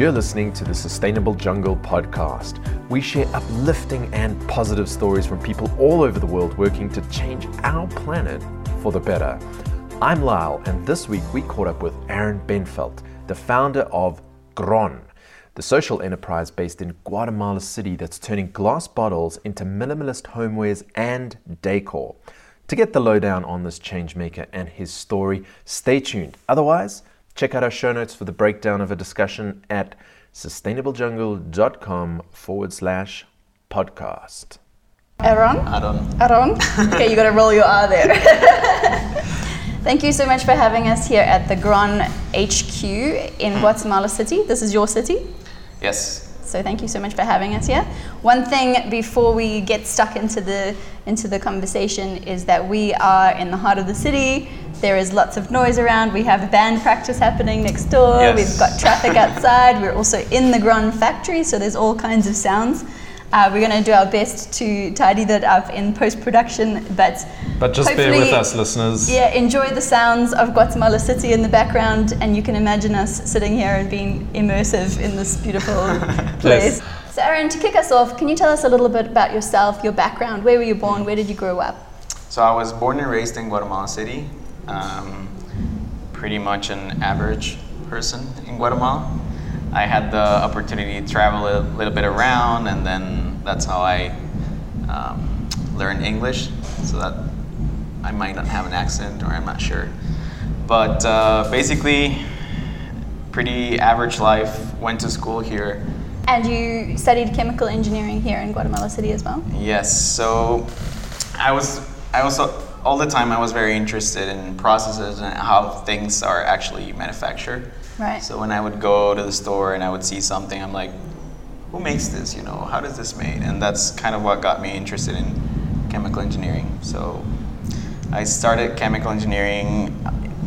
You're listening to the Sustainable Jungle podcast. We share uplifting and positive stories from people all over the world working to change our planet for the better. I'm Lyle, and this week we caught up with Aaron Bendfeldt, the founder of Grønn, the social enterprise based in Guatemala City that's turning glass bottles into minimalist homewares and decor. To get the lowdown on this changemaker and his story, stay tuned. Otherwise, check out our show notes for the breakdown of a discussion at sustainablejungle.com forward slash podcast. Aaron? Aaron. Aaron? okay, you gotta roll your R there. Thank you so much for having us here at the Grønn HQ in hmm. Guatemala City. This is your city. Yes. So thank you so much for having us here. One thing before we get stuck into the into the conversation is that we are in the heart of the city. There is lots of noise around. We have band practice happening next door. Yes. We've got traffic outside. We're also in the Grønn factory, so there's all kinds of sounds. Uh, we're going to do our best to tidy that up in post production, but But just bear with us, listeners. yeah, enjoy the sounds of Guatemala City in the background, and you can imagine us sitting here and being immersive in this beautiful place. So, Aaron, to kick us off, can you tell us a little bit about yourself, your background? Where were you born? Where did you grow up? So I was born and raised in Guatemala City. Um, pretty much an average person in Guatemala. I had the opportunity to travel a little bit around, and then that's how I um, learned English. So that I might not have an accent, or I'm not sure. But uh, basically, pretty average life. Went to school here. And you studied chemical engineering here in Guatemala City as well? Yes. So I was I also all the time I was very interested in processes and how things are actually manufactured. Right. So when I would go to the store and I would see something, I'm like, who makes this? You know, how does this made? And that's kind of what got me interested in chemical engineering. So I started chemical engineering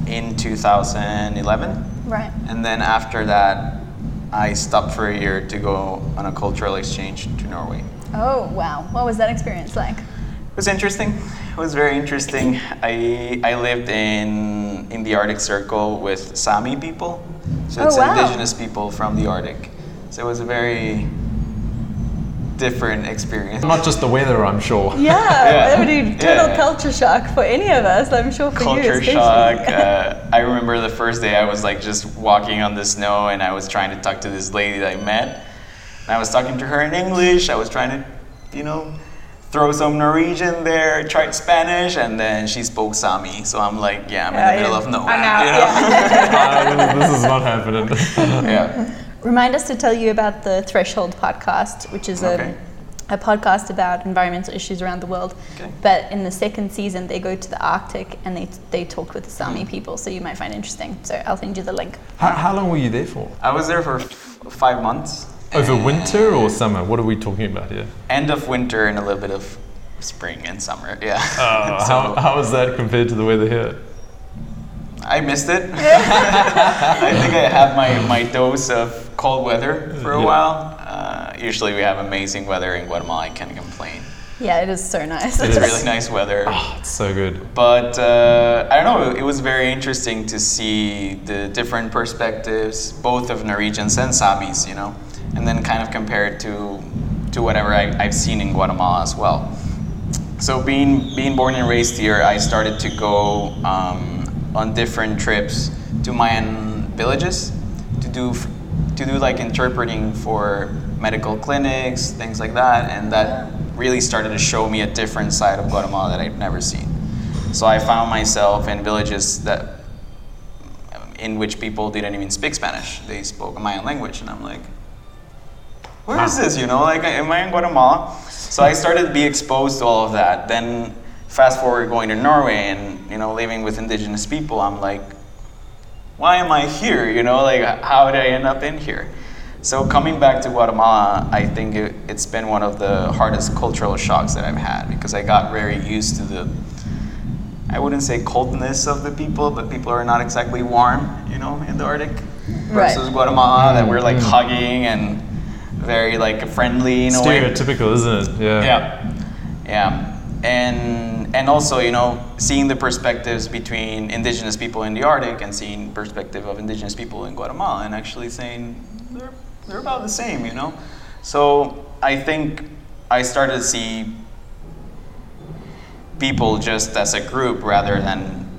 in 2011. Right. And then after that, I stopped for a year to go on a cultural exchange to Norway. Oh, wow. What was that experience like? It was interesting. It was very interesting. I I lived in in the Arctic Circle with Sami people, so Oh, it's wow. indigenous people from the Arctic. So it was a very different experience. Not just the weather, I'm sure. Yeah, Yeah. that would be total Yeah. culture shock for any of us, I'm sure for you. Culture shock. Uh, I remember the first day I was like just walking on the snow and I was trying to talk to this lady that I met. And I was talking to her in English. I was trying to, you know, throw some Norwegian there, tried Spanish, and then she spoke Sami. So I'm like, yeah, I'm in the middle of nowhere. I'm out, you know? Ah, this is not happening. yeah. Remind us to tell you about the Threshold podcast, which is Okay. a, a podcast about environmental issues around the world. Okay. But in the second season, they go to the Arctic and they, they talked with the. Sami people, so you might find interesting. So I'll send you the link. how, how long were you there for? I was there for f- five months. Over winter or summer? What are we talking about here? End of winter and a little bit of spring and summer. Yeah. Uh, So- how, how is that compared to the weather here? I missed it. I think I had my, my dose of cold weather for a Yeah. while. Uh, usually we have amazing weather in Guatemala. I can't complain. Yeah, it is so nice. It's is. really nice weather. Oh, it's so good. But uh, I don't know, it was very interesting to see the different perspectives, both of Norwegians and Samis, you know, and then kind of compare it to, to whatever I, I've seen in Guatemala as well. So being, being born and raised here, I started to go um, on different trips to Mayan villages to do, to do like interpreting for medical clinics, things like that, and that really started to show me a different side of Guatemala that I'd never seen. So I found myself in villages that in which people didn't even speak Spanish. They spoke a Mayan language, and I'm like, where is this? You know, like, am I in Guatemala? So I started to be exposed to all of that. Then, fast forward going to Norway and you know living with indigenous people, I'm like, why am I here? You know, like, how did I end up in here? So coming back to Guatemala, I think it, it's been one of the hardest cultural shocks that I've had because I got very used to the I wouldn't say coldness of the people, but people are not exactly warm, you know, in the Arctic. Right. Versus Guatemala, that we're like mm. hugging and very like friendly in a way. Stereotypical, isn't it? Yeah. Yeah, yeah. And and also, you know, seeing the perspectives between indigenous people in the Arctic and seeing perspective of indigenous people in Guatemala, and actually saying they're, they're about the same, you know. So I think I started to see people just as a group rather than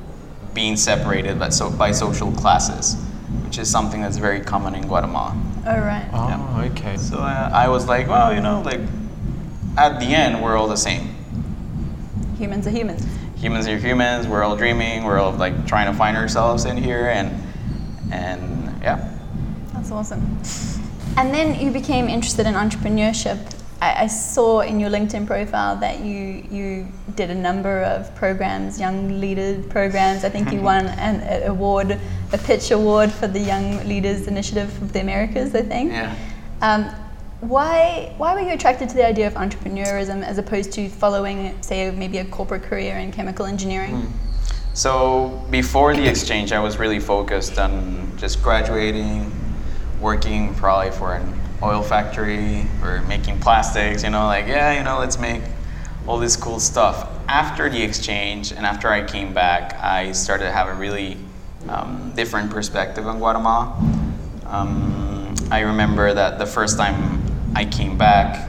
being separated by, so, by social classes, which is something that's very common in Guatemala. Oh, right. Oh, okay. So I, I was like, well, you know, like at the end, we're all the same. Humans are humans. Humans are humans. We're all dreaming. We're all like trying to find ourselves in here, and and yeah. That's awesome. And then you became interested in entrepreneurship. I, I saw in your LinkedIn profile that you you did a number of programs, young leader programs. I think you won an a- award, a pitch award for the Young Leaders Initiative of the Americas. I think. Yeah. Um, why why were you attracted to the idea of entrepreneurism as opposed to following, say, maybe a corporate career in chemical engineering? So before the exchange, I was really focused on just graduating, working probably for an oil factory or making plastics. You know, like yeah, you know, let's make all this cool stuff. After the exchange and after I came back, I started to have a really um, different perspective on Guatemala. Um, I remember that the first time I came back,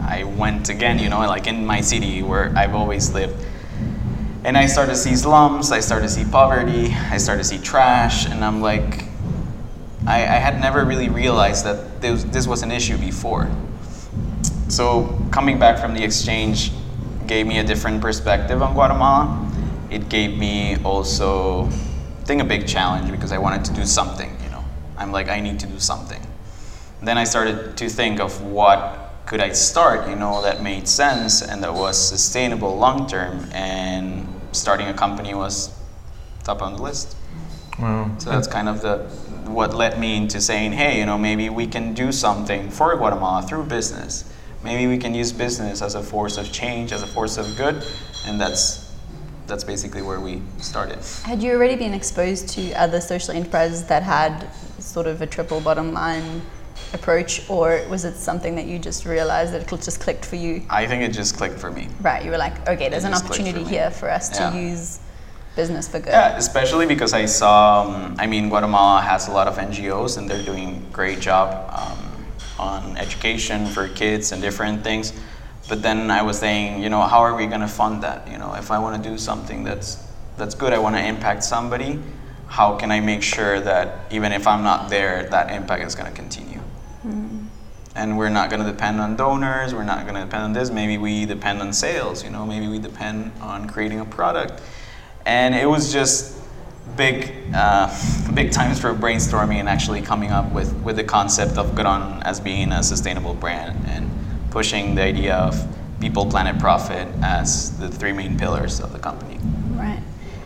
I went again, you know, like in my city where I've always lived. And I started to see slums, I started to see poverty, I started to see trash, and I'm like, I, I had never really realized that this, this was an issue before. So coming back from the exchange gave me a different perspective on Guatemala. It gave me also, I think, a big challenge because I wanted to do something. You know, I'm like, I need to do something. Then I started to think of what could I start, you know, that made sense and that was sustainable long term. And starting a company was top on the list. Wow. So that's kind of the what led me into saying, hey, you know, maybe we can do something for Guatemala through business. Maybe we can use business as a force of change, as a force of good, and that's that's basically where we started. Had you already been exposed to other social enterprises that had sort of a triple bottom line approach, or was it something that you just realized that it just clicked for you? I think it just clicked for me. Right, you were like, okay, there's It an clicked for opportunity here for us to Yeah. use business for good. Yeah, especially because I saw, um, I mean, Guatemala has a lot of NGOs and they're doing a great job um, on education for kids and different things. But then I was saying, you know, how are we going to fund that? You know, if I want to do something that's that's good, I want to impact somebody. How can I make sure that even if I'm not there, that impact is going to continue? And we're not going to depend on donors we're not going to depend on this maybe we depend on sales you know maybe we depend on creating a product and it was just big uh, big times for brainstorming and actually coming up with, with the concept of Grønn as being a sustainable brand and pushing the idea of people planet profit as the three main pillars of the company Right.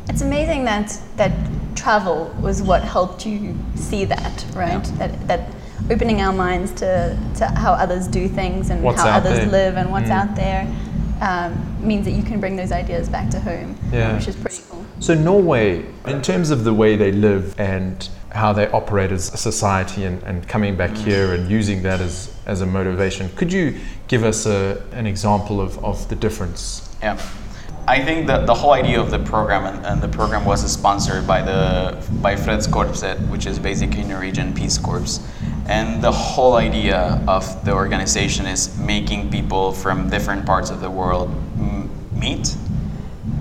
It's amazing that that travel was what helped you see that, right? Yeah. That that opening our minds to, to how others do things and What's how others there. live and what's Mm. out there um, means that you can bring those ideas back to home, Yeah. which is pretty cool. So Norway, in terms of the way they live and how they operate as a society and, and coming back here and using that as, as a motivation, could you give us a, an example of, of the difference? Yeah. I think that the whole idea of the program and, and the program was sponsored by the by Fredskorpset, which is basically Norwegian Peace Corps. And the whole idea of the organization is making people from different parts of the world meet.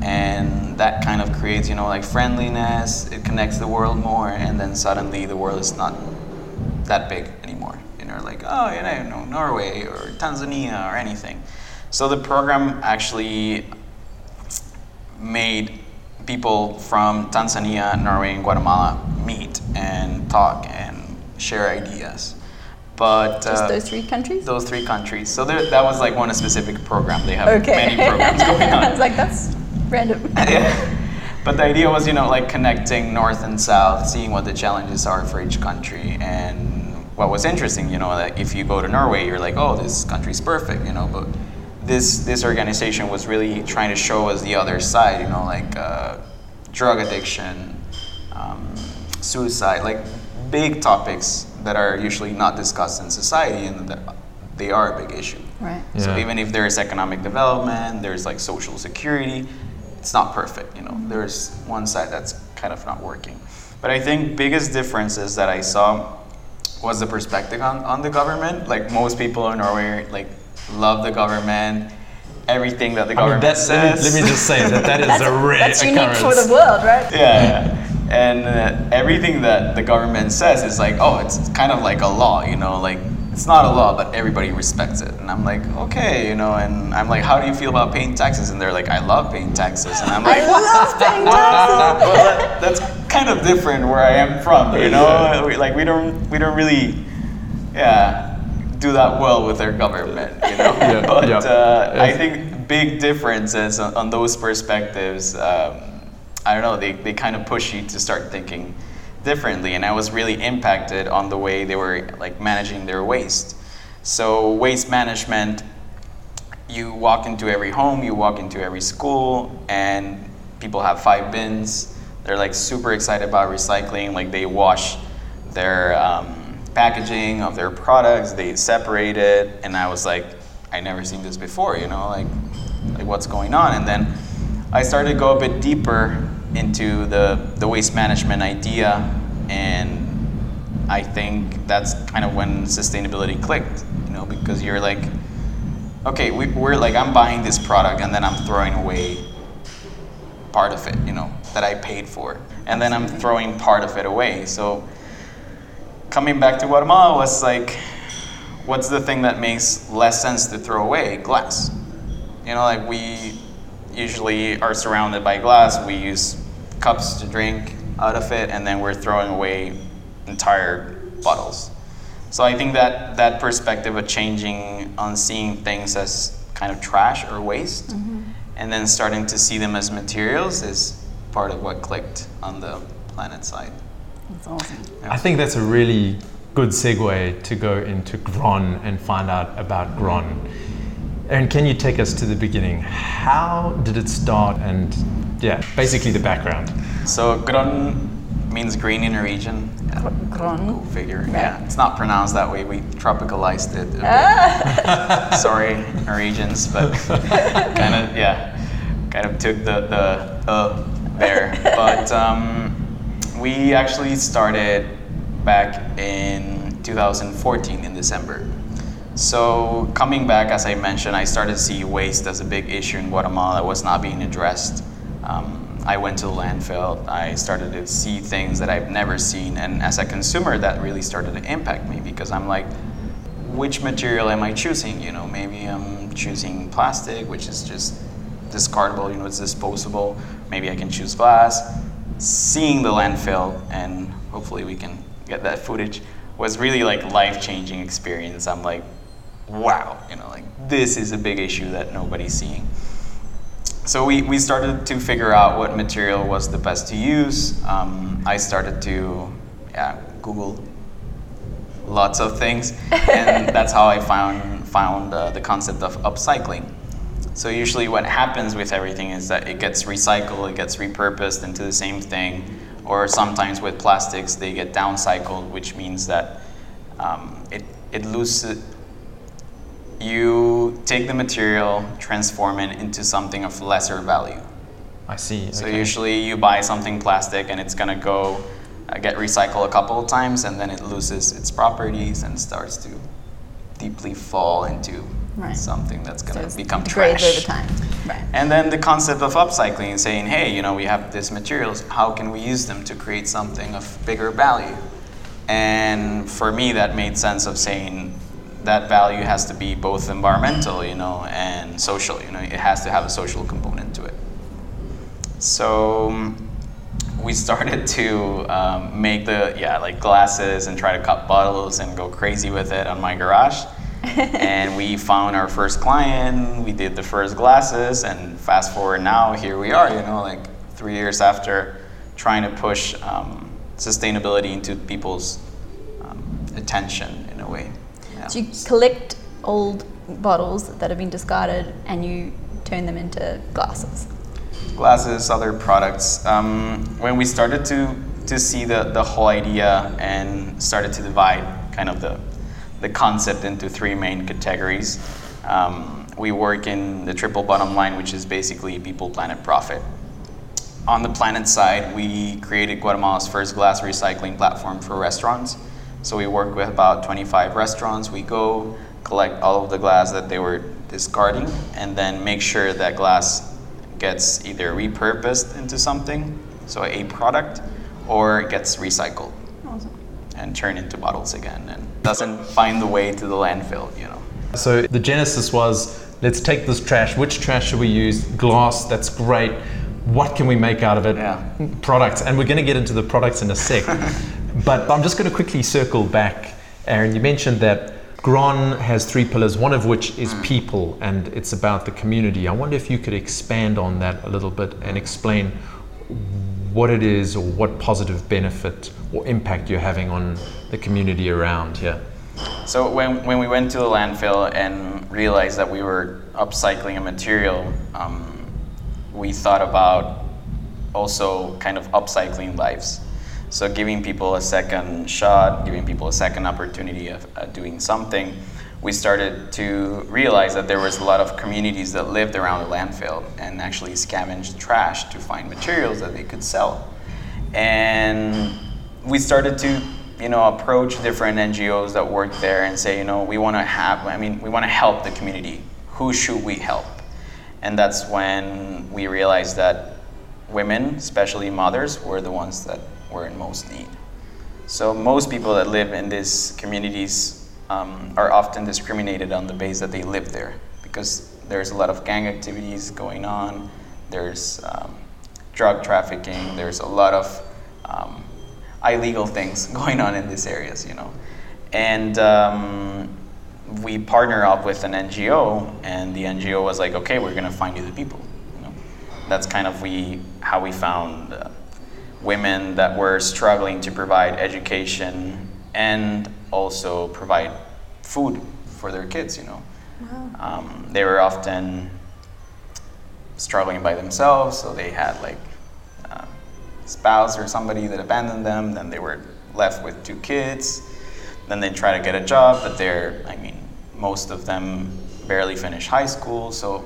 And that kind of creates, you know, like friendliness, it connects the world more, and then suddenly the world is not that big anymore. You know, like, oh, you know, Norway or Tanzania or anything. So the program actually made people from Tanzania, Norway, and Guatemala meet and talk and share ideas. But Just uh, those three countries? those three countries. So there, that was like one specific program. They have okay. many programs going on. I was like, that's random. Yeah. But the idea was, you know, like connecting north and south, seeing what the challenges are for each country. And what was interesting, you know, that if you go to Norway, you're like, oh, this country's perfect, you know. But this this organization was really trying to show us the other side, you know, like uh, drug addiction, um, suicide, like big topics that are usually not discussed in society and that they are a big issue. Right. Yeah. So even if there's economic development, there's like social security, it's not perfect. You know, there's one side that's kind of not working. But I think biggest differences that I saw was the perspective on, on the government. Like most people in Norway, like love the government, everything that the I mean, government that's, let, me, says. let me just say that that is a rare that's unique occurrence. for the world, right? yeah, yeah. And uh, everything that the government says is like, oh, it's kind of like a law, you know, like it's not a law, but everybody respects it. And I'm like, okay, you know, and I'm like, how do you feel about paying taxes? And they're like, I love paying taxes. And I'm like, I love paying well, taxes. that, that's kind of different where I am from, you know. We, like we don't we don't really, yeah, do that well with their government, you know. Yeah, but yeah. Uh, I think big differences on, on those perspectives. Um, I don't know. They they kind of push you to start thinking differently, and I was really impacted on the way they were like managing their waste. So waste management you walk into every home, you walk into every school, and people have five bins. They're like super excited about recycling. Like they wash their um, packaging of their products, they separate it, and I was like, I never seen this before. You know, like like what's going on? And then I started to go a bit deeper into the the waste management idea, and I think that's kind of when sustainability clicked. You know, because you're like okay, we, we're like, I'm buying this product and then I'm throwing away part of it, you know, that I paid for. And then I'm throwing part of it away. So coming back to Guatemala was like, what's the thing that makes less sense to throw away? Glass. You know, like we usually are surrounded by glass. We use cups to drink out of it, and then we're throwing away entire bottles. So I think that that perspective of changing on seeing things as kind of trash or waste, mm-hmm. and then starting to see them as materials is part of what clicked on the planet side. That's awesome. I think that's a really good segue to go into Grønn and find out about Grønn. Aaron, can you take us to the beginning? How did it start? And yeah, basically the background. So Grønn means green in Norwegian. Yeah, Go figure. Right. Yeah, it's not pronounced that way. We tropicalized it. a bit. Ah. Sorry, Norwegians, but kind of yeah, kind of took the the uh there. But um, we actually started back in 2014 in December. So coming back, as I mentioned, I started to see waste as a big issue in Guatemala that was not being addressed. Um, I went to the landfill. I started to see things that I've never seen, and as a consumer, that really started to impact me because I'm like, which material am I choosing? You know, maybe I'm choosing plastic, which is just discardable. You know, it's disposable. Maybe I can choose glass. Seeing the landfill, and hopefully we can get that footage, was really like life-changing experience. I'm like, wow, you know, like this is a big issue that nobody's seeing. So we, we started to figure out what material was the best to use. Um, I started to yeah, Google lots of things, and that's how I found found uh, the concept of upcycling. So usually, what happens with everything is that it gets recycled, it gets repurposed into the same thing, or sometimes with plastics they get downcycled, which means that um, it it loses. You take the material, transform it into something of lesser value. I see. So okay. usually you buy something plastic and it's gonna go uh, get recycled a couple of times and then it loses its properties and starts to deeply fall into Right. something that's gonna it become degrades trash. over time. Right. And then the concept of upcycling, saying, hey, you know, we have these materials, how can we use them to create something of bigger value? And for me, that made sense of saying that value has to be both environmental, you know, and social. You know, it has to have a social component to it. So we started to um, make the yeah like glasses and try to cut bottles and go crazy with it on my garage. And we found our first client. We did the first glasses, and fast forward now, here we are. You know, like three years after trying to push um, sustainability into people's um, attention in a way. Yeah. So you collect old bottles that have been discarded and you turn them into glasses. glasses, other products. Um, when we started to to see the, the whole idea and started to divide kind of the the concept into three main categories. Um, we work in the triple bottom line, which is basically people, planet, profit. On the planet side, we created Guatemala's first glass recycling platform for restaurants. So we work with about 25 restaurants. We go collect all of the glass that they were discarding and then make sure that glass gets either repurposed into something, so a product, or gets recycled Awesome. and turned into bottles again and doesn't find the way to the landfill, you know. So the genesis was let's take this trash. Which trash should we use? Glass, that's great. What can we make out of it? Yeah. Products. And we're going to get into the products in a sec. but I'm just going to quickly circle back. Aaron, you mentioned that Grønn has three pillars, one of which is mm. people and it's about the community. I wonder if you could expand on that a little bit and explain what it is or what positive benefit or impact you're having on the community around here. So when, when we went to the landfill and realized that we were upcycling a material, um, we thought about also kind of upcycling lives. So giving people a second shot, giving people a second opportunity of uh, doing something, we started to realize that there was a lot of communities that lived around the landfill and actually scavenged trash to find materials that they could sell. And we started to, you know, approach different NGOs that work there and say, you know, we want to have, I mean, we want to help the community. Who should we help? And that's when we realized that women, especially mothers, were the ones that were in most need. So most people that live in these communities um, are often discriminated on the basis that they live there because there's a lot of gang activities going on. There's um, drug trafficking. There's a lot of um, illegal things going on in these areas, you know. And um, we partner up with an NGO, and the NGO was like, "Okay, we're gonna find you the people." You know? That's kind of we how we found uh, women that were struggling to provide education and also provide food for their kids. You know, um, they were often struggling by themselves, so they had like spouse or somebody that abandoned them. Then they were left with two kids. Then they try to get a job, but they're, I mean, most of them barely finish high school, so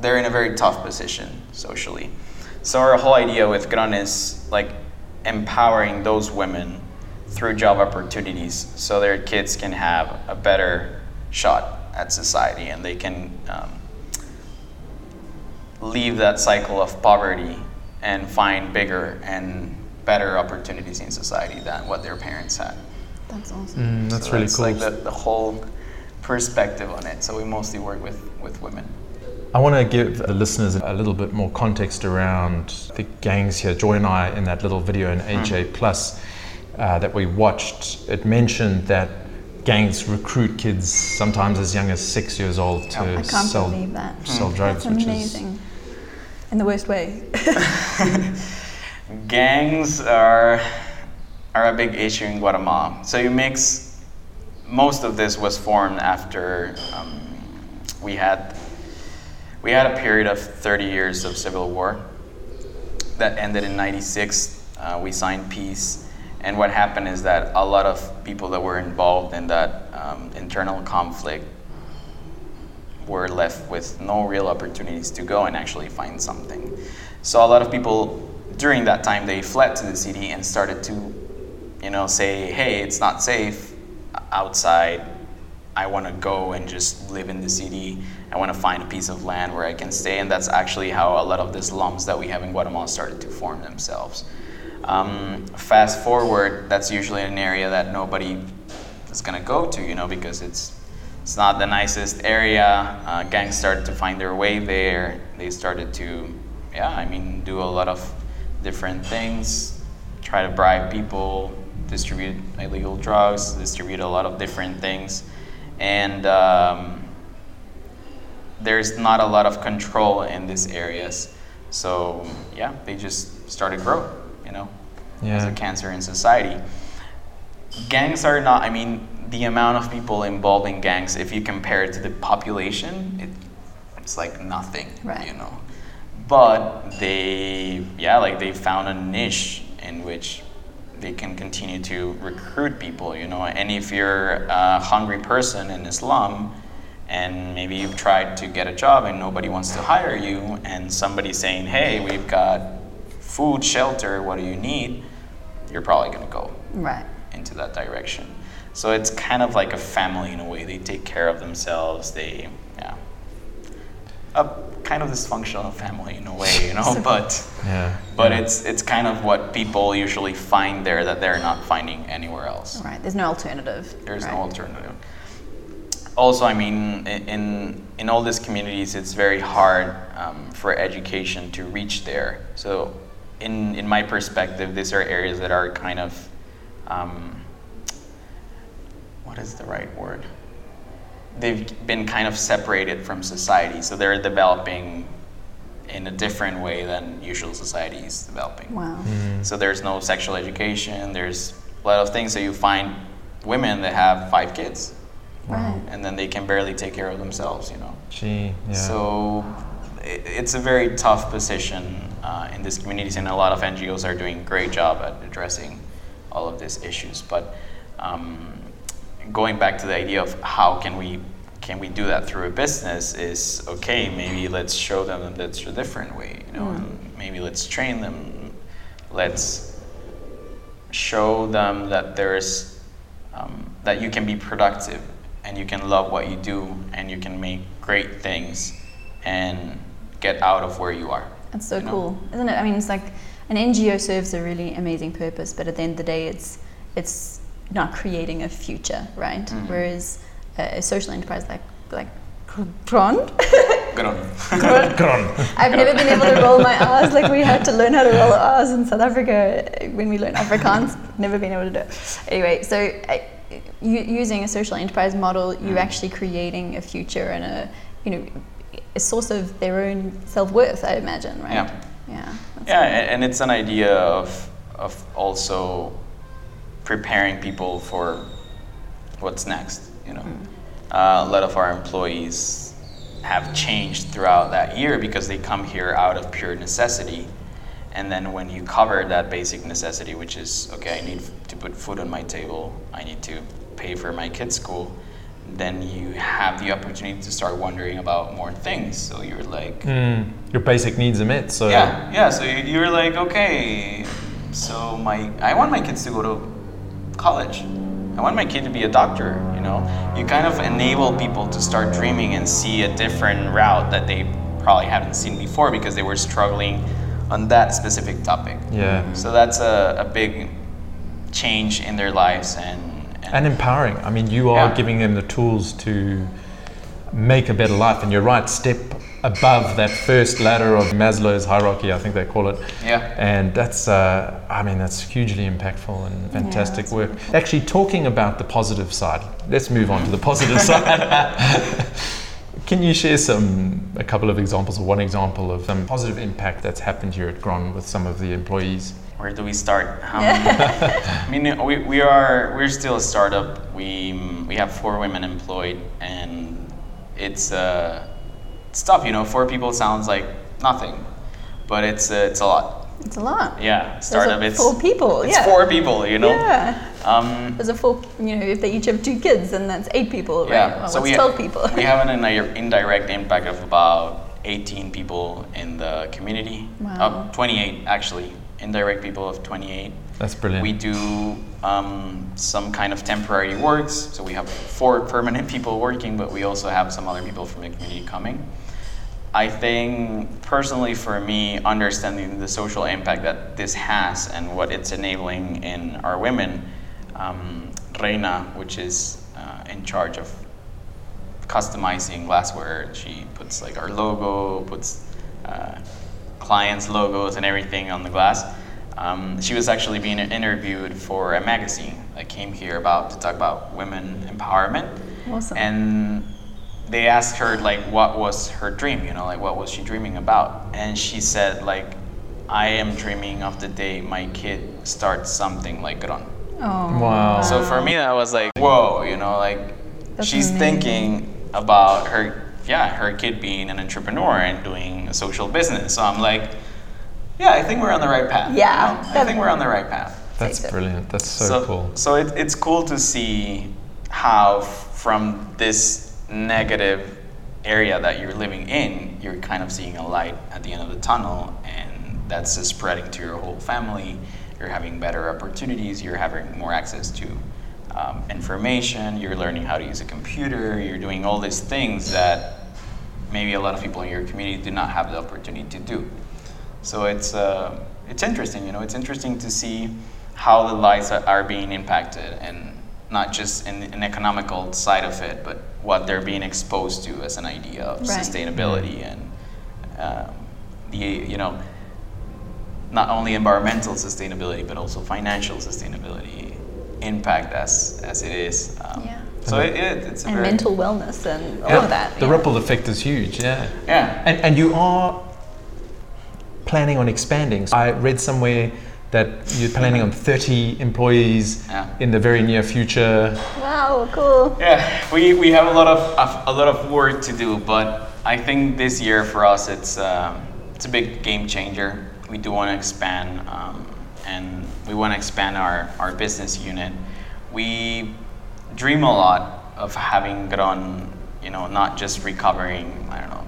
they're in a very tough position socially. So our whole idea with Grønn is like empowering those women through job opportunities so their kids can have a better shot at society and they can um, leave that cycle of poverty and find bigger and better opportunities in society than what their parents had. That's awesome. Mm, that's So really that's cool. like the, the whole perspective on it. So we mostly work with, with women. I want to give the listeners a little bit more context around the gangs here. Joy and I, in that little video in AJ Plus uh, that we watched, it mentioned that gangs recruit kids sometimes as young as six years old to I can't sell, believe that. sell drugs, That's which amazing. In the worst way. Gangs are are a big issue in Guatemala. So you mix. Most of this was formed after um, we had we had a period of 30 years of civil war that ended in 96. Uh, we signed peace, and what happened is that a lot of people that were involved in that um, internal conflict were left with no real opportunities to go and actually find something. So a lot of people during that time they fled to the city and started to, you know, say, "Hey, it's not safe outside. I want to go and just live in the city. I want to find a piece of land where I can stay." And that's actually how a lot of the slums that we have in Guatemala started to form themselves. Um, fast forward, that's usually an area that nobody is gonna go to, you know, because it's it's not the nicest area. Uh, gangs started to find their way there. They started to, yeah, I mean, do a lot of different things, try to bribe people, distribute illegal drugs, distribute a lot of different things, and um, there's not a lot of control in these areas. So yeah, they just started grow, you know, as a cancer in society. Gangs are not. I mean, the amount of people involved in gangs, if you compare it to the population, it, it's like nothing, Right. you know. But they, yeah, like they found a niche in which they can continue to recruit people, you know. And if you're a hungry person in a slum, and maybe you've tried to get a job and nobody wants to hire you, and somebody's saying, "Hey, we've got food, shelter. What do you need?" You're probably going to go Right. Into that direction. So it's kind of like a family in a way. They take care of themselves. They, yeah, a kind of dysfunctional family in a way, you know. but Yeah. but yeah. it's it's kind of what people usually find there that they're not finding anywhere else. Right. There's no alternative. There's right. no alternative. Also, I mean, in in all these communities, it's very hard um, for education to reach there. So, in in my perspective, these are areas that are kind of, um, what is the right word? They've been kind of separated from society, so they're developing in a different way than usual society is developing. Wow. So there's no sexual education. There's a lot of things that you find women that have five kids, Right. and then they can barely take care of themselves. You know. Gee, yeah. So i it's a very tough position uh, in these communities, and a lot of NGOs are doing a great job at addressing all of these issues. But um, going back to the idea of how can we can we do that through a business is okay. Maybe let's show them that that's a different way. You know, and maybe let's train them. Let's show them that there's um, that you can be productive and you can love what you do and you can make great things and get out of where you are. That's so you know? cool, isn't it? I mean, it's like an NGO serves a really amazing purpose, but at the end of the day, it's it's not creating a future, right? Mm-hmm. Whereas a, a social enterprise like like Grond, Good on. I've never been able to roll my R's like we had to learn how to roll R's in South Africa when we learned Afrikaans. never been able to do it. Anyway, so uh, u- using a social enterprise model, you're Mm. actually creating a future and a you know a source of their own self worth. I imagine, right? Yeah. Yeah. Yeah, and, and it's an idea of of also preparing people for what's next. You know, uh, a lot of our employees have changed throughout that year because they come here out of pure necessity. And then when you cover that basic necessity, which is okay, I need to put food on my table, I need to pay for my kids' school, then you have the opportunity to start wondering about more things. So you're like, Mm, your basic needs are met. So yeah, yeah. So you- you're like, okay, so my I want my kids to go to college. I want my kid to be a doctor. You know, you kind of enable people to start dreaming and see a different route that they probably haven't seen before because they were struggling on that specific topic. Yeah. So that's a, a big change in their lives and. And empowering. I mean, you are Yeah. giving them the tools to make a better life. And you're right, step above that first ladder of Maslow's hierarchy, I think they call it. Yeah. And that's, uh, I mean, that's hugely impactful and fantastic that's work. Actually, talking about the positive side, let's move on to the positive side. Can you share some, a couple of examples, or one example of some positive impact that's happened here at Grønn with some of the employees? Where do we start? Um, I mean, we, we are we're still a startup. We we have four women employed, and it's uh, it's tough. You know, four people sounds like nothing, but it's uh, it's a lot. It's a lot. Yeah, startup. It's four people. It's yeah. four people. You know. Yeah. Um, There's a four. You know, if they each have two kids, then that's eight people, right? yeah. Well, so we twelve people. we have an indirect impact of about 18 people in the community. Wow. Uh, 28 actually. Indirect people of 28. That's brilliant. We do um, some kind of temporary works. So we have four permanent people working, but we also have some other people from the community coming. I think personally for me, understanding the social impact that this has and what it's enabling in our women, um, Reina, which is uh, in charge of customizing glassware, she puts like our logo, puts uh, clients' logos and everything on the glass. Um, she was actually being interviewed for a magazine that came here about to talk about women empowerment. Awesome. And they asked her like what was her dream, you know, like what was she dreaming about? And she said like I am dreaming of the day my kid starts something like Grønn. oh. Wow. So for me that was like whoa, you know, like That's she's amazing. thinking about her yeah, her kid being an entrepreneur and doing a social business. So I'm like, yeah, I think we're on the right path. you Yeah, know? I think we're on the right path. That's brilliant. That's so, cool. So it, it's cool to see how from this negative area that you're living in, you're kind of seeing a light at the end of the tunnel, and that's just spreading to your whole family. You're having better opportunities. You're having more access to um, information. You're learning how to use a computer. You're doing all these things that maybe a lot of people in your community do not have the opportunity to do. So it's uh, it's interesting, you know. It's interesting to see how the lives are- are being impacted, and not just in an economical side of it, but what they're being exposed to as an idea of Right. sustainability and um, the you know not only environmental sustainability but also financial sustainability impact as as it is. Um, Yeah. So it, it, it's a And very mental wellness and all Yeah, of that. The yeah. ripple effect is huge. Yeah. yeah. And, and you are planning on expanding. I read somewhere that you're planning on 30 employees Yeah. in the very near future. Wow, cool. Yeah, we, we have a lot of a, a lot of work to do, but I think this year for us it's um, it's a big game changer. We do want to expand, um, and we want to expand our, our business unit. We dream a lot of having grown, you know, not just recovering, I don't know,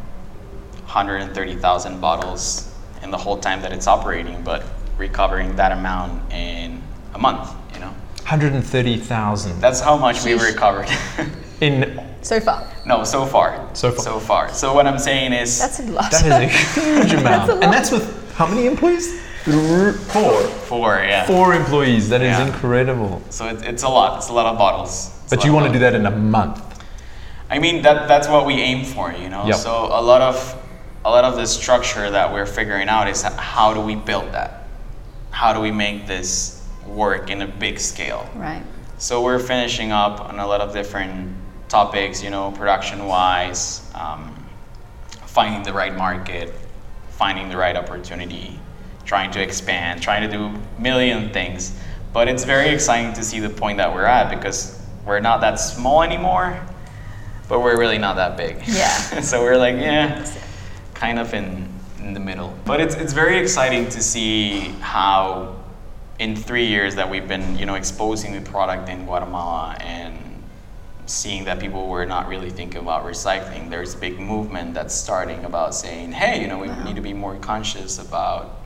130,000 bottles in the whole time that it's operating, but recovering that amount in a month, you know. 130,000 That's how much we recovered. in So far. no, so far. So far. So far. So what I'm saying is That's a lot. that is a huge amount. a lot. and that's with how many employees? Four. four, yeah. Four employees. That is Yeah. incredible. So it, it's a lot. It's a lot of bottles. It's But you want to do that in a month. I mean that that's what we aim for, you know. Yep. So a lot of a lot of the structure that we're figuring out is how do we build that? How do we make this work in a big scale? Right. So we're finishing up on a lot of different topics, you know, production-wise, um, finding the right market, finding the right opportunity, trying to expand, trying to do a million things. But it's very exciting to see the point that we're at because we're not that small anymore, but we're really not that big. Yeah. so we're like, yeah, kind of in, in the middle. But it's, it's very exciting to see how in three years that we've been, you know, exposing the product in Guatemala and seeing that people were not really thinking about recycling, there's a big movement that's starting about saying, hey, you know, we uh-huh. need to be more conscious about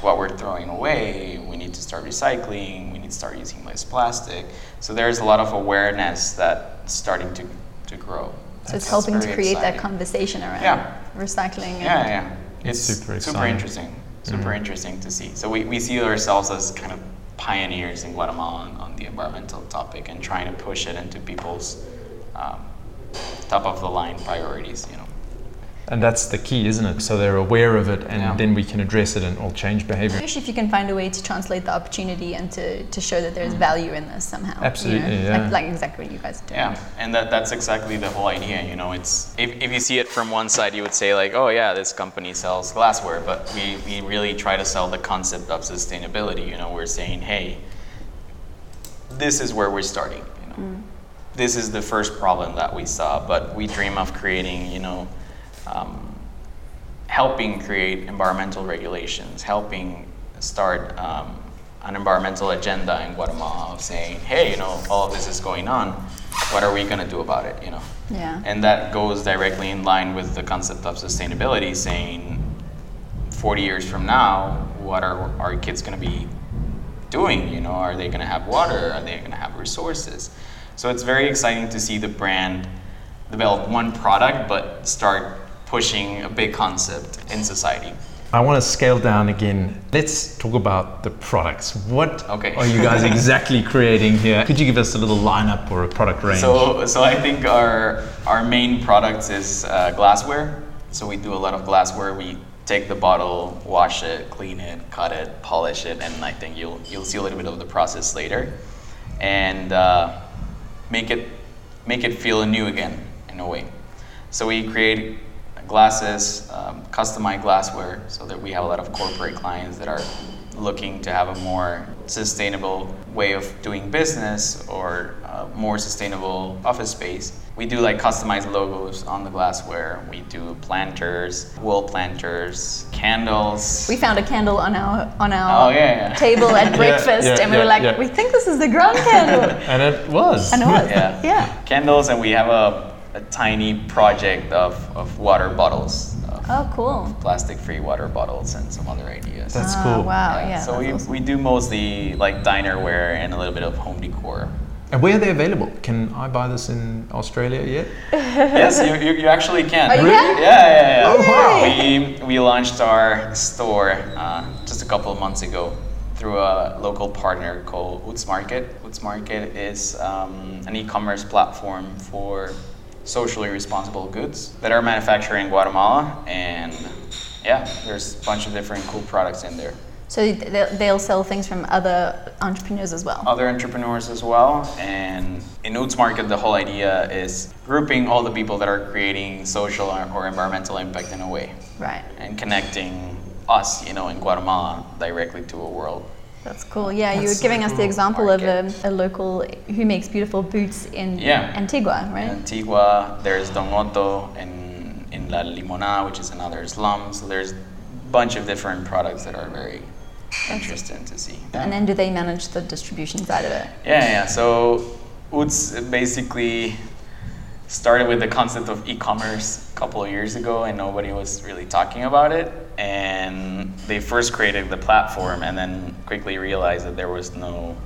what we're throwing away. We need to start recycling. We need to start using less plastic. So there's a lot of awareness that's starting to, to grow. So it's helping to very create that conversation around Yeah. recycling. And Yeah, yeah. It's super super, interesting. Super interesting to see. So we, we see ourselves as kind of pioneers in Guatemala on, on the environmental topic and trying to push it into people's um, top of the line priorities, you know. And that's the key, isn't it? So they're aware of it and Yeah. then we can address it and it'll change behavior. Especially if you can find a way to translate the opportunity and to, to show that there's mm. value in this somehow. you Absolutely, know? yeah. Like, like exactly what you guys are doing. Yeah, and that, that's exactly the whole idea. You know, it's if, if you see it from one side, you would say like, oh yeah, this company sells glassware, but we, we really try to sell the concept of sustainability. You know, we're saying, hey, this is where we're starting. You know, mm. this is the first problem that we saw, but we dream of creating. You know. Um, helping create environmental regulations, helping start um, an environmental agenda in Guatemala of saying, hey, you know, all of this is going on. What are we going to do about it? You know, Yeah. and that goes directly in line with the concept of sustainability, saying 40 years from now, what are our kids going to be doing? You know, are they going to have water? Are they going to have resources? So it's very exciting to see the brand develop one product, but start pushing a big concept in society. I want to scale down again. Let's talk about the products. What Okay. are you guys exactly creating here? Could you give us a little lineup or a product range? So, so I think our our main product is uh, glassware. So we do a lot of glassware. We take the bottle, wash it, clean it, cut it, polish it, and I think you'll you'll see a little bit of the process later, and uh, make it make it feel new again in a way. So we create glasses, um, customized glassware, so that we have a lot of corporate clients that are looking to have a more sustainable way of doing business or uh, more sustainable office space. We do like customized logos on the glassware. We do planters, wall planters, candles. We found a candle on our on our Oh, yeah, yeah. table at breakfast, yeah, and we were like, yeah. we think this is the ground candle, And it was. and it was. Yeah. yeah. candles, and we have a, a tiny project of, of water bottles, of Oh, cool. plastic-free water bottles, and some other ideas. That's Ah, cool. Wow. Yeah. so we, awesome. we do mostly like dinerware and a little bit of home decor. And where are they available? Can I buy this in Australia yet? yes, you, you, you actually can. Oh, you can? Yeah, yeah, yeah. Oh, wow. We, we launched our store uh, just a couple of months ago through a local partner called Oots Market. Oots Market is um, an e-commerce platform for socially responsible goods that are manufactured in Guatemala, and yeah, there's a bunch of different cool products in there. So they'll, they'll sell things from other entrepreneurs as well. other entrepreneurs as well. And in Oots Market, the whole idea is grouping all the people that are creating social or, or environmental impact in a way Right. and connecting us, you know, in Guatemala directly to a world. That's cool. Yeah, you were giving us the example of a, a local who makes beautiful boots in Yeah. Antigua, right? Antigua, there's Don Otto in, in La Limonada, which is another slum. So there's a bunch of different products that are very interesting to see. And then do they manage the distribution side of it? Yeah, yeah. So Oots basically started with the concept of e-commerce a couple of years ago, and nobody was really talking about it. And they first created the platform, and then quickly realized that there was no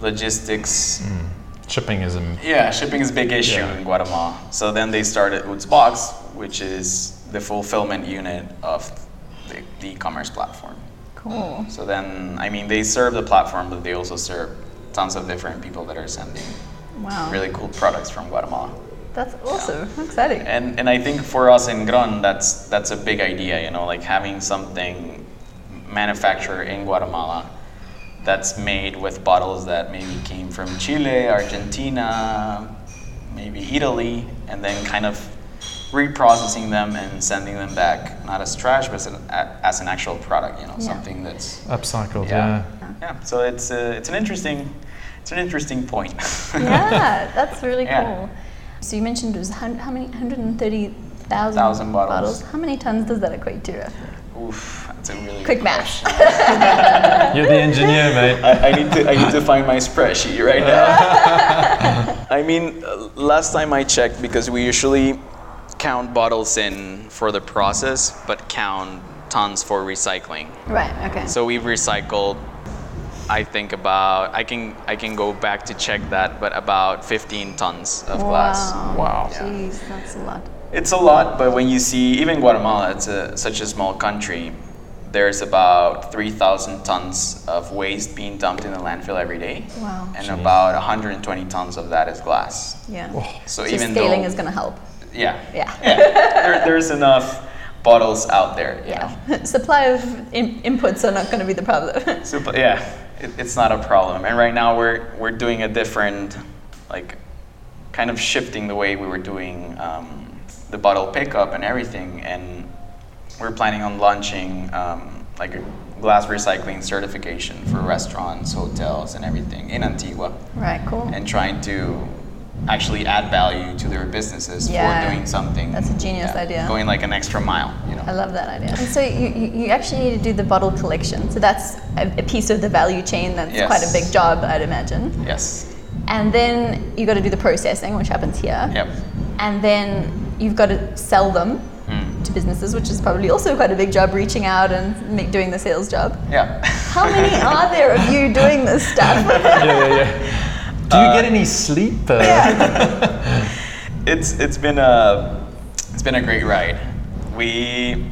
logistics. Hmm. Shipping is a Yeah, shipping is a big issue Yeah. in Guatemala. So then they started Oots Box, which is the fulfillment unit of the, the e-commerce platform. Cool. So then, I mean, they serve the platform, but they also serve tons of different people that are sending Wow. really cool products from Guatemala. That's awesome. Exciting. And and I think for us in Grønn, that's that's a big idea. You know, like having something manufactured in Guatemala that's made with bottles that maybe came from Chile, Argentina, maybe Italy, and then kind of reprocessing them and sending them back, not as trash, but as an, as an actual product. You know, Yeah. something that's upcycled. Yeah. Yeah. yeah. So it's uh, it's an interesting it's an interesting point. yeah, that's really Yeah. cool. So you mentioned it was hun- how many? 130,000 Thousand bottles. How many tons does that equate to? roughly? Oof, that's a really Quick good math. You're the engineer, mate. I, I need to I need to find my spreadsheet right now. I mean, uh, last time I checked, because we usually count bottles in for the process, but count tons for recycling. Right. Okay. So we've recycled. I think about I can I can go back to check that, but about 15 tons of glass. Wow. Wow. Yeah. Jeez, that's a lot. It's a lot, but when you see even Guatemala, it's a, such a small country. There's about 3,000 tons of waste being dumped in the landfill every day, Wow. and about 120 tons of that is glass. Yeah. Oh. So, So even scaling though, is going to help. yeah, Yeah. there, there's enough bottles out there. you know. Yeah. Supply of in- inputs are not going to be the problem. So, but yeah, it, it's not a problem. And right now we're we're doing a different, like, kind of shifting the way we were doing um, the bottle pickup and everything. And we're planning on launching um, like a glass recycling certification for restaurants, hotels, and everything in Antigua, right. Cool. and trying to actually add value to their businesses Yeah. for doing something. That's a genius idea. Going like an extra mile, you know. I love that idea. And so you, you you actually need to do the bottle collection. So that's a, a piece of the value chain. That's Yes. quite a big job, I'd imagine. Yes. And then you got to do the processing, which happens here. Yep. And then you've got to sell them Mm. to businesses, which is probably also quite a big job, reaching out and make, doing the sales job. Yeah. How many are there of you doing this stuff? yeah, yeah, yeah. Do you get any sleep? Uh, it's it's been a it's been a great ride. We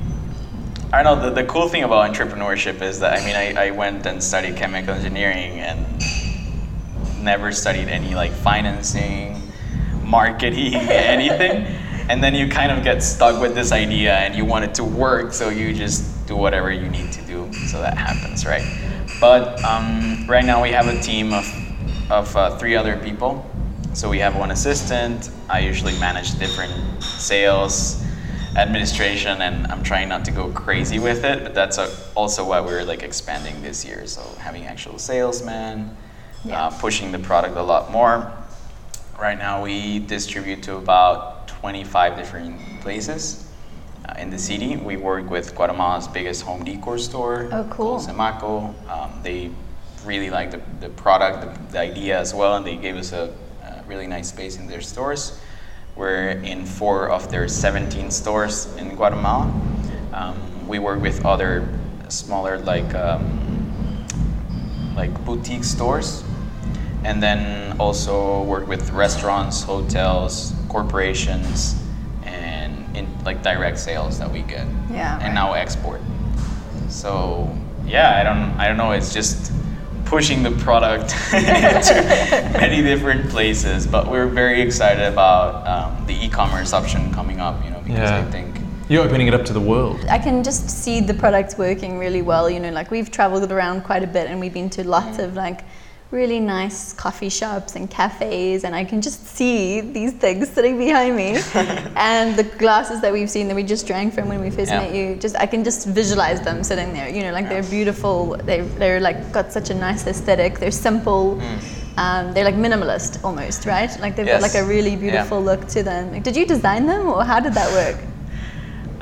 I don't know the, the cool thing about entrepreneurship is that I mean I, I went and studied chemical engineering and never studied any like financing, marketing, anything. And then you kind of get stuck with this idea and you want it to work, so you just do whatever you need to do so that happens, right? But um, right now we have a team of, of uh, three other people. So we have one assistant. I usually manage different sales, administration, and I'm trying not to go crazy with it. But that's uh also why we're like expanding this year. So having actual salesmen, Yeah. uh, pushing the product a lot more. Right now, we distribute to about 25 different places uh, in the city. We work with Guatemala's biggest home decor store. Oh, cool. Cemaco. Um, they really like the, the product, the, the idea as well, and they gave us a, a really nice space in their stores. We're in four of their 17 stores in Guatemala. Um, we work with other smaller, like um, like boutique stores, and then also work with restaurants, hotels, corporations, and in like direct sales that we get. Yeah, And right. now export. So yeah, I don't I don't know. It's just pushing the product into many different places, but we're very excited about um, the e-commerce option coming up. You know, because I think You're opening it up to the world. I can just see the product working really well. You know, like we've traveled around quite a bit and we've been to lots of like really nice coffee shops and cafes, and I can just see these things sitting behind me. and the glasses that we've seen that we just drank from when we first Yeah. met you, just I can just visualize them sitting there. You know, like they're beautiful. They they're like got such a nice aesthetic. They're simple. Um, they're like minimalist almost, right? Like they've got like a really Yeah. beautiful look to them. Like, did you design them, or how did that work?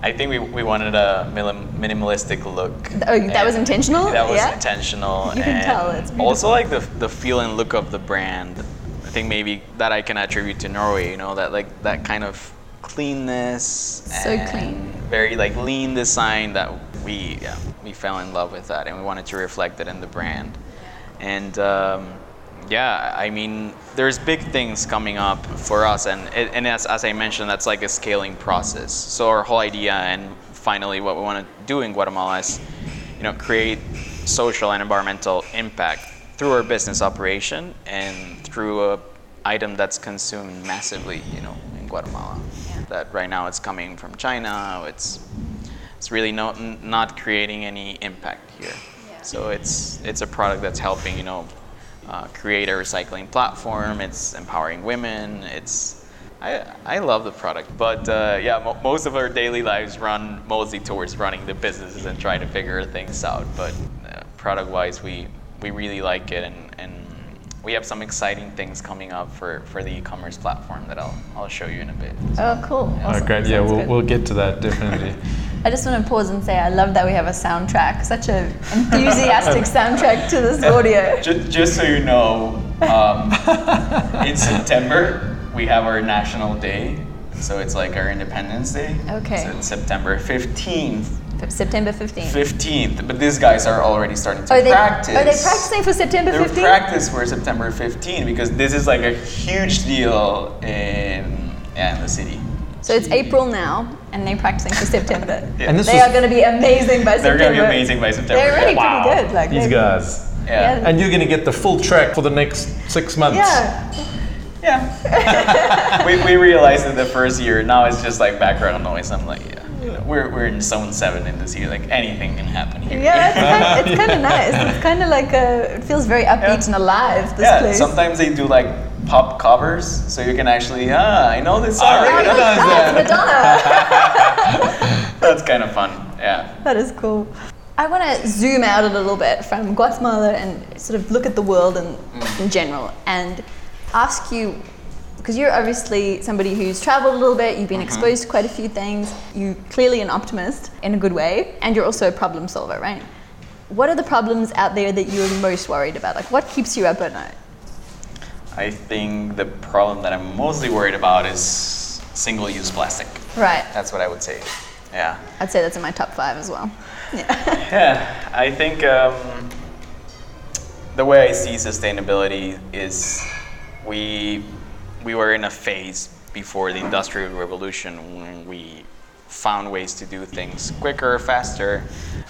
I think we, we wanted a minim- minimalistic look. Oh, that was intentional? That was Yeah? intentional. You can and tell, it's Also, like the, the feel and look of the brand. I think maybe that I can attribute to Norway. You know that like that kind of cleanness. So clean. Very like lean design that we yeah, we fell in love with that and we wanted to reflect it in the brand. And um, yeah, I mean, there's big things coming up for us, and it- and as, as I mentioned, that's like a scaling process. So our whole idea, and finally, what we want to do in Guatemala is, you know, create social and environmental impact through our business operation and through a item that's consumed massively, you know, in Guatemala. That right now it's coming from China. It's it's really not not creating any impact here. So it's it's a product that's helping you know uh, create a recycling platform. It's empowering women. It's I, I love the product, but uh, yeah, mo- most of our daily lives run mostly towards running the businesses and trying to figure things out. But uh, product-wise, we we really like it, and, and we have some exciting things coming up for, for the e-commerce platform that I'll I'll show you in a bit. Oh, cool. Oh, Awesome. great. Yeah, Sounds we'll, good. we'll get to that definitely. I just want to pause and say I love that we have a soundtrack, such an enthusiastic soundtrack to this audio. Just, just so you know, um, in September we have our national day, so it's like our Independence Day. Okay. So it's September fifteenth. September 15th. Fifteenth, but these guys are already starting to Oh, they, practice. are they practicing for September 15th? They're 15th? practice for September 15 because this is like a huge deal in yeah, in the city. So it's April now, and they're practicing for September. Yeah. And this they was- are going to be amazing by September. They're gonna be amazing by September. They're already yeah. pretty good. Like These guys. Yeah. And you're going to get the full track for the next six months. Yeah. Yeah. we, we realized in the first year, now it's just like background noise. I'm like, yeah, you know, we're, we're in zone seven in this year. Like anything can happen here. Yeah, it's kind, it's kind of nice. It's kind of like a, it feels very upbeat Yeah. and alive. This yeah, place. sometimes they do like pop covers, so you can actually, ah, I know this song. I recognize it's Madonna. That's kind of fun. Yeah. That is cool. I want to zoom out a little bit from Guatemala and sort of look at the world in, in general and ask you because you're obviously somebody who's traveled a little bit, you've been exposed to quite a few things, you're clearly an optimist in a good way, and you're also a problem solver, right? What are the problems out there that you're most worried about? Like, what keeps you up at night? I think the problem that I'm mostly worried about is single-use plastic. Right. That's what I would say. Yeah. I'd say that's in my top five as well. Yeah. Yeah, I think um, the way I see sustainability is we we were in a phase before the industrial revolution when we found ways to do things quicker, faster.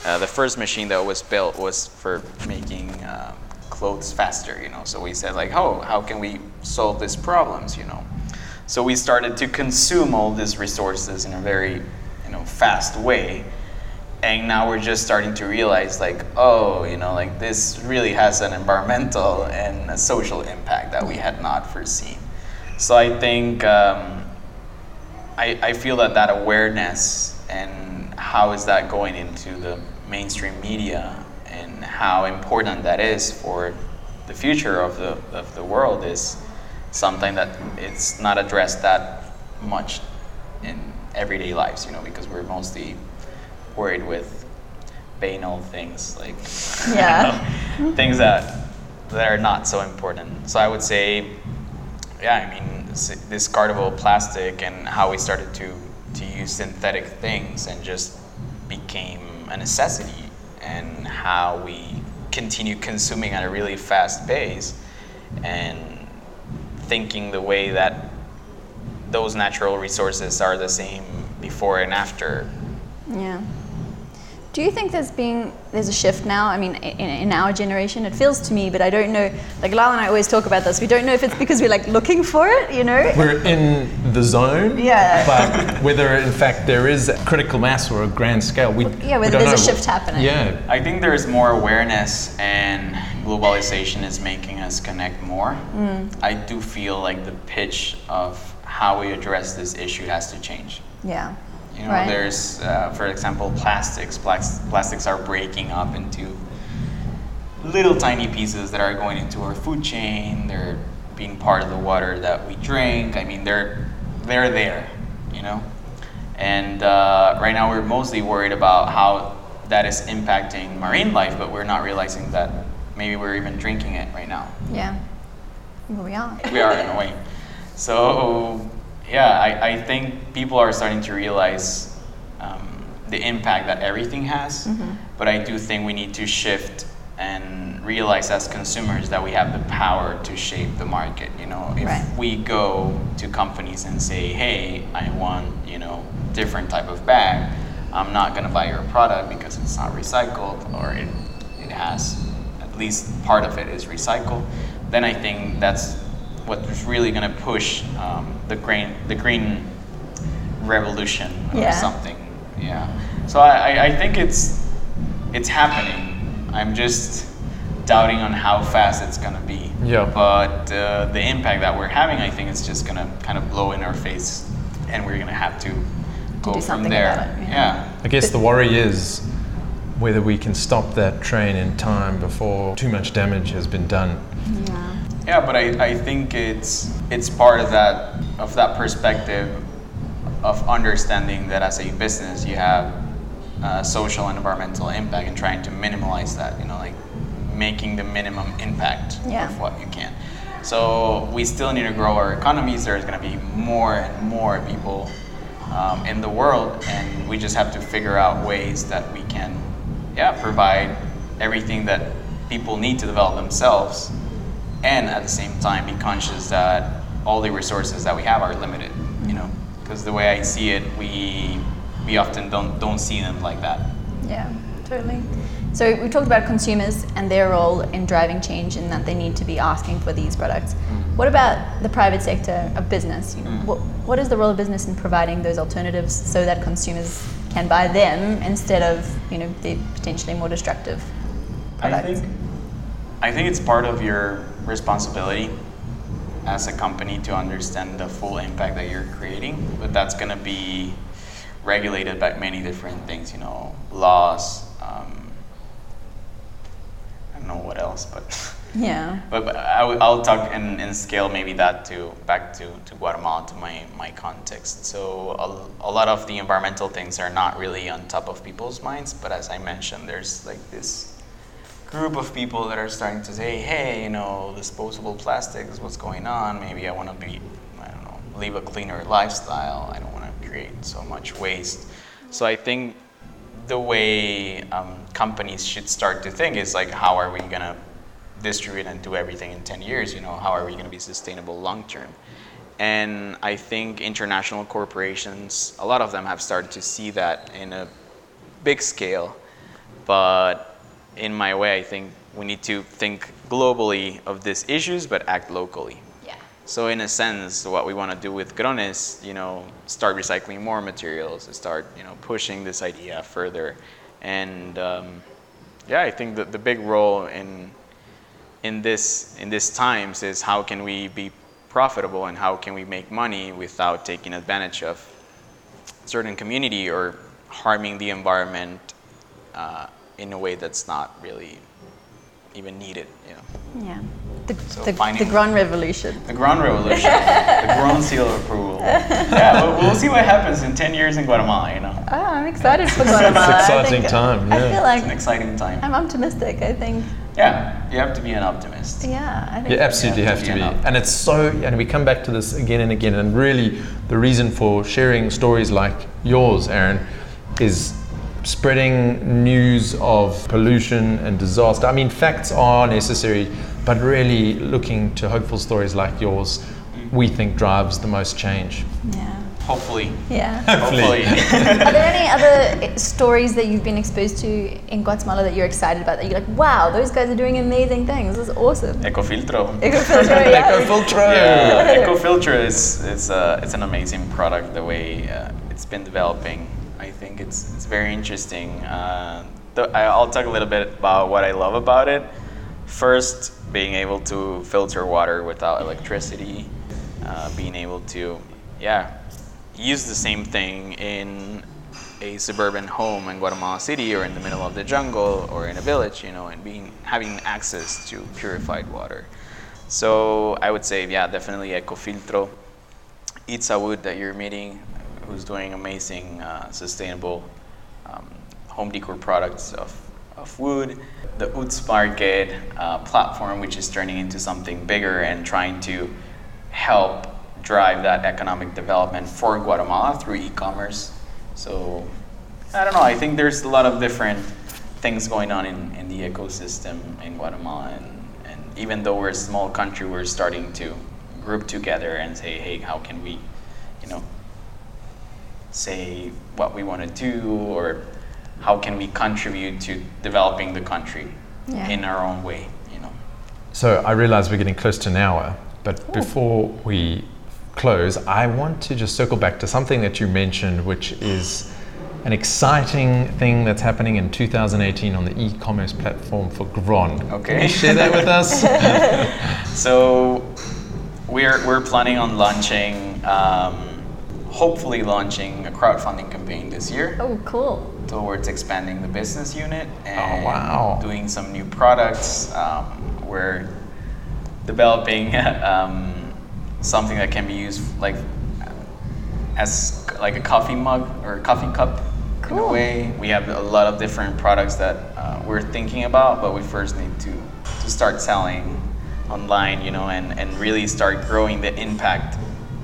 Uh, the first machine that was built was for making uh, clothes faster, you know. So we said like, oh, how can we solve these problems, you know? So we started to consume all these resources in a very, you know, fast way and now we're just starting to realize like oh you know like this really has an environmental and a social impact that we had not foreseen so i think um, I, I feel that that awareness and how is that going into the mainstream media and how important that is for the future of the of the world is something that it's not addressed that much in everyday lives, you know, because we're mostly worried with banal things like Yeah. things that that are not so important. So I would say, yeah, I mean, this discardable plastic and how we started to to use synthetic things and just became a necessity, and how we continue consuming at a really fast pace, and thinking the way that those natural resources are the same before and after Yeah. Do you think there's being there's a shift now? I mean, in, in our generation, it feels to me, but I don't know. Like Lyle and I always talk about this. We don't know if it's because we're like looking for it, you know? We're in the zone, Yeah. but whether in fact there is a critical mass or a grand scale, we Yeah, we whether don't there's a shift happening. Yeah, I think there's more awareness and globalization is making us connect more. Mm. I do feel like the pitch of how we address this issue has to change. Yeah. You know, Right. there's, uh, for example, plastics. Plas- plastics are breaking up into little tiny pieces that are going into our food chain. They're being part of the water that we drink. I mean, they're they're there. You know, and uh, right now we're mostly worried about how that is impacting marine life, but we're not realizing that maybe we're even drinking it right now Yeah. We are. we are in a way. So yeah, I, I think people are starting to realize um, the impact that everything has. But I do think we need to shift and realize as consumers that we have the power to shape the market. You know, if Right. we go to companies and say, "Hey, I want you know different type of bag," I'm not gonna buy your product because it's not recycled or it it has at least part of it is recycled. Then I think that's what's really gonna push um, the green the green revolution or Yeah. something. Yeah. So I, I, I think it's it's happening. I'm just doubting on how fast it's gonna be. Yeah. But uh, the impact that we're having, I think it's just gonna kind of blow in our face, and we're gonna have to go do from something there. about it, yeah. yeah. I guess the worry is whether we can stop that train in time before too much damage has been done. Yeah. Yeah, but I, I think it's it's part of that of that perspective of understanding that as a business you have uh, social and environmental impact and trying to minimize that. You know, like making the minimum impact Yeah. of what you can. So we still need to grow our economies. There's going to be more and more people um, in the world, and we just have to figure out ways that we can, yeah, provide everything that people need to develop themselves, and at the same time be conscious that all the resources that we have are limited. You know, mm-hmm. because the way I see it, we we often don't don't see them like that. Yeah, totally. So we talked about consumers and their role in driving change and that they need to be asking for these products. Mm-hmm. What about the private sector of business? You mm. know, what, what is the role of business in providing those alternatives so that consumers can buy them instead of you know the potentially more destructive products? I think I think it's part of your responsibility as a company to understand the full impact that you're creating, but that's going to be regulated by many different things, you know, laws. Um, I don't know what else, but Yeah. but, but I, will- I'll talk and, and scale maybe that to back to, to Guatemala to my, my context. So a, a lot of the environmental things are not really on top of people's minds, but as I mentioned, there's like this group of people that are starting to say, hey, you know, disposable plastic is what's going on. Maybe I want to be, I don't know, live a cleaner lifestyle. I don't want to create so much waste. So I think the way um, companies should start to think is like, how are we going to distribute and do everything in 10 years? You know, how are we going to be sustainable long term? And I think international corporations, a lot of them have started to see that in a big scale. But in my way, I think we need to think globally of these issues, but act locally. Yeah. So in a sense, what we want to do with Grønn is, you know, start recycling more materials, and start, you know, pushing this idea further, and um, yeah, I think that the big role in in this in these times is how can we be profitable and how can we make money without taking advantage of certain community or harming the environment uh, in a way that's not really even needed. You know, Yeah. The, So the, finding- the Grand Revolution. the Grand Revolution, the Grand Seal of Approval. Yeah, we'll, we'll see what happens in 10 years in Guatemala. You know, Oh, I'm excited for Guatemala. I exciting think- time, I yeah. feel it's an exciting time. I'm optimistic. I think, Yeah, you have to be an optimist. yeah, I think. You absolutely Yeah, have to to be be. enough. And it's so, and we come back to this again and again. And really, the reason for sharing stories like yours, Aarón, is spreading news of pollution and disaster. I mean, facts are necessary, but really looking to hopeful stories like yours, we think drives the most change. Yeah. Hopefully. Yeah. Hopefully. Are there any other stories that you've been exposed to in Guatemala that you're excited about? That you're like, wow, those guys are doing amazing things. This is awesome. Ecofiltro. Ecofilter, yeah. Ecofiltro. Yeah, Ecofilter is it's uh, it's an amazing product. The way uh, it's been developing, I think it's it's very interesting. Uh, th- I'll talk a little bit about what I love about it. First, being able to filter water without electricity, uh, being able to, yeah, use the same thing in a suburban home in Guatemala City or in the middle of the jungle or in a village, you know, and being having access to purified water. So I would say, yeah, definitely Ecofiltro. It's a Wood that you're meeting, who's doing amazing uh, sustainable um, home decor products of, of wood. The Uts Market uh, platform, which is turning into something bigger and trying to help drive that economic development for Guatemala through e-commerce. So I don't know. I think there's a lot of different things going on in, in the ecosystem in Guatemala, and, and even though we're a small country, we're starting to group together and say, hey, how can we, say what we want to do, or how can we contribute to developing the country Yeah. in our own way, you know. So I realize we're getting close to an hour, but before we close, I want to just circle back to something that you mentioned, which is an exciting thing that's happening in 2018 on the e-commerce platform for Grønn. Can Okay. you share that with us? So we're, we're planning on launching, um, hopefully launching a crowdfunding campaign this year Oh, cool. towards expanding the business unit and Oh, wow. doing some new products. Um, we're developing um, something that can be used like as like a coffee mug or a coffee cup cool. in a way. We have a lot of different products that uh, we're thinking about, but we first need to, to start selling online, you know, and, and really start growing the impact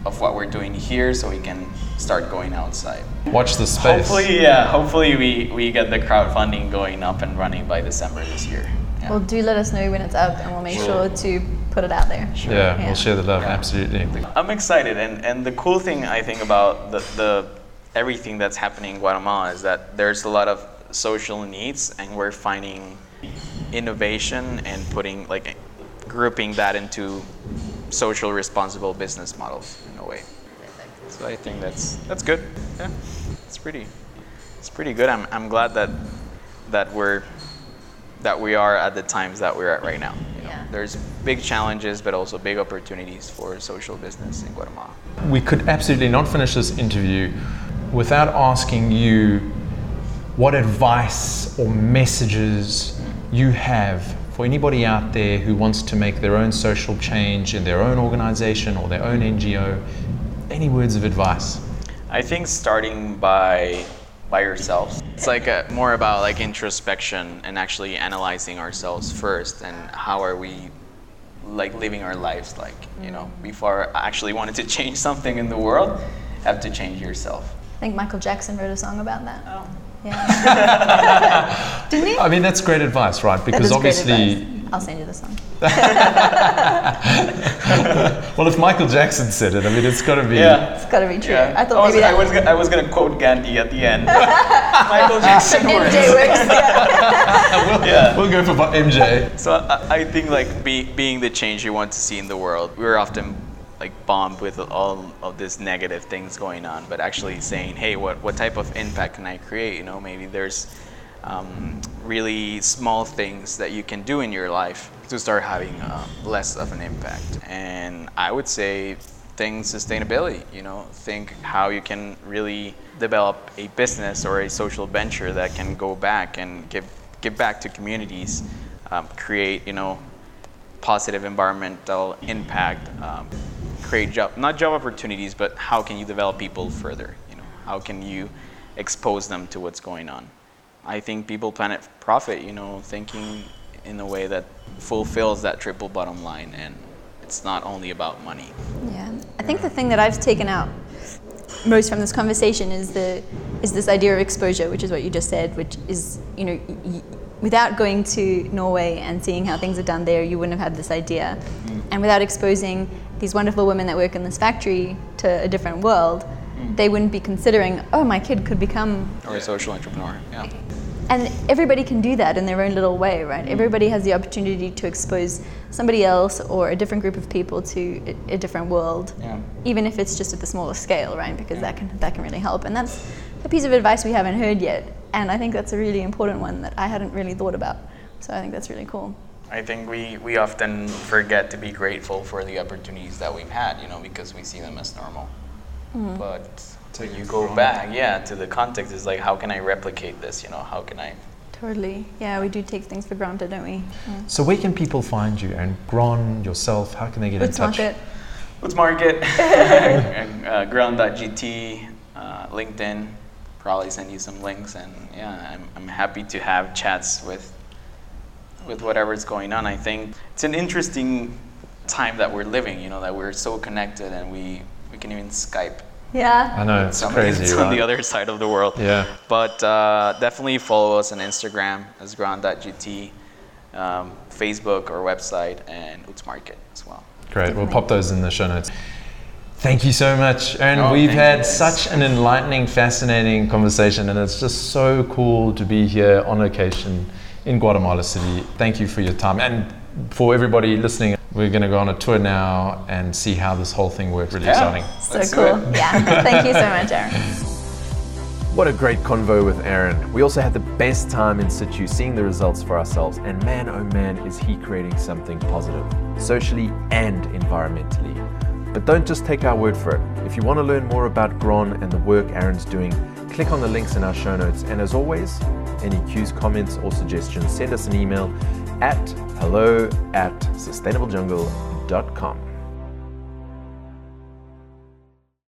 of what we're doing here so we can start going outside. Watch the space. Hopefully, yeah, hopefully we, we get the crowdfunding going up and running by December this year. Yeah. Well, do let us know when it's up, and we'll make Sure. sure to put it out there. Yeah, Yeah. we'll share the love, absolutely. I'm excited, and, and the cool thing I think about the, the everything that's happening in Guatemala is that there's a lot of social needs, and we're finding innovation and putting like grouping that into social responsible business models in a way. So I think that's that's good. Yeah, it's pretty it's pretty good. I'm, I'm glad that that we're that we are at the times that we're at right now. You know, Yeah. there's big challenges, but also big opportunities for social business in Guatemala. We could absolutely not finish this interview without asking you what advice or messages you have for anybody out there who wants to make their own social change in their own organization or their own NGO. Any words of advice? I think starting by by yourselves. It's like a, more about like introspection and actually analyzing ourselves first and how are we like living our lives like, you know, mm. before I actually wanted to change something in the world, have to change yourself. I think Michael Jackson wrote a song about that. Oh. Yeah. Didn't he? I mean, that's great advice, right? That Because is great obviously, advice. I'll send you the song. well, if Michael Jackson said it, I mean, it's got to be. Yeah. It's got to be true. Yeah. I thought was, maybe I that was, gonna, I was gonna quote Gandhi at the end. Michael Jackson words. MJ works. Yeah. we'll, Yeah. we'll go for MJ. So I, I think like be, being the change you want to see in the world, we're often like bombed with all of this negative things going on, but actually saying, hey, what, what type of impact can I create? You know, maybe there's um, really small things that you can do in your life to start having uh, less of an impact. And I would say think sustainability, you know, think how you can really develop a business or a social venture that can go back and give, give back to communities um, create, you know, positive environmental impact, um, create job, not job opportunities, but how can you develop people further? You know, how can you expose them to what's going on? I think People Planet Profit, you know, thinking in a way that fulfills that triple bottom line and it's not only about money. Yeah, I think the thing that I've taken out most from this conversation is the is this idea of exposure, which is what you just said, which is you know. Y- without going to Norway and seeing how things are done there, you wouldn't have had this idea. Mm. And without exposing these wonderful women that work in this factory to a different world, mm. they wouldn't be considering, oh, my kid could become. Or a social entrepreneur, yeah. And everybody can do that in their own little way, right? Mm. Everybody has the opportunity to expose somebody else or a different group of people to a, a different world, yeah. even if it's just at the smaller scale, right? Because yeah. that can that can really help. And that's a piece of advice we haven't heard yet, and I think that's a really important one that I hadn't really thought about. So I think that's really cool. I think we, we often forget to be grateful for the opportunities that we've had, you know, because we see them as normal. Mm-hmm. But when you go back, yeah, to the context is like, how can I replicate this? You know, how can I? Totally. Yeah, we do take things for granted, don't we? Yeah. So where can people find you? And Grønn, yourself, how can they get Let's in touch? Market. Let's market. uh, Gron.gt, uh, LinkedIn. Probably send you some links, and yeah, I'm, I'm happy to have chats with with whatever's going on. I think it's an interesting time that we're living. You know, that we're so connected, and we we can even Skype yeah. I know, it's crazy. It's right? on the other side of the world. Yeah. But uh, definitely follow us on Instagram as Gron.gt, um, Facebook or website, and Utsmarket as well. Great. We'll pop those in the show notes. Thank you so much. And oh, we've had such an enlightening, fascinating conversation, and it's just so cool to be here on location in Guatemala City. Thank you for your time. And for everybody listening, we're going to go on a tour now and see how this whole thing works. Really yeah. exciting. So Let's cool. Yeah. Thank you so much, Aarón. What a great convo with Aarón. We also had the best time in situ seeing the results for ourselves, and man, oh man, is he creating something positive, socially and environmentally. But don't just take our word for it. If you want to learn more about Grønn and the work Aarón's doing, click on the links in our show notes. And as always, any cues, comments, or suggestions, send us an email at hello at sustainablejungle.com.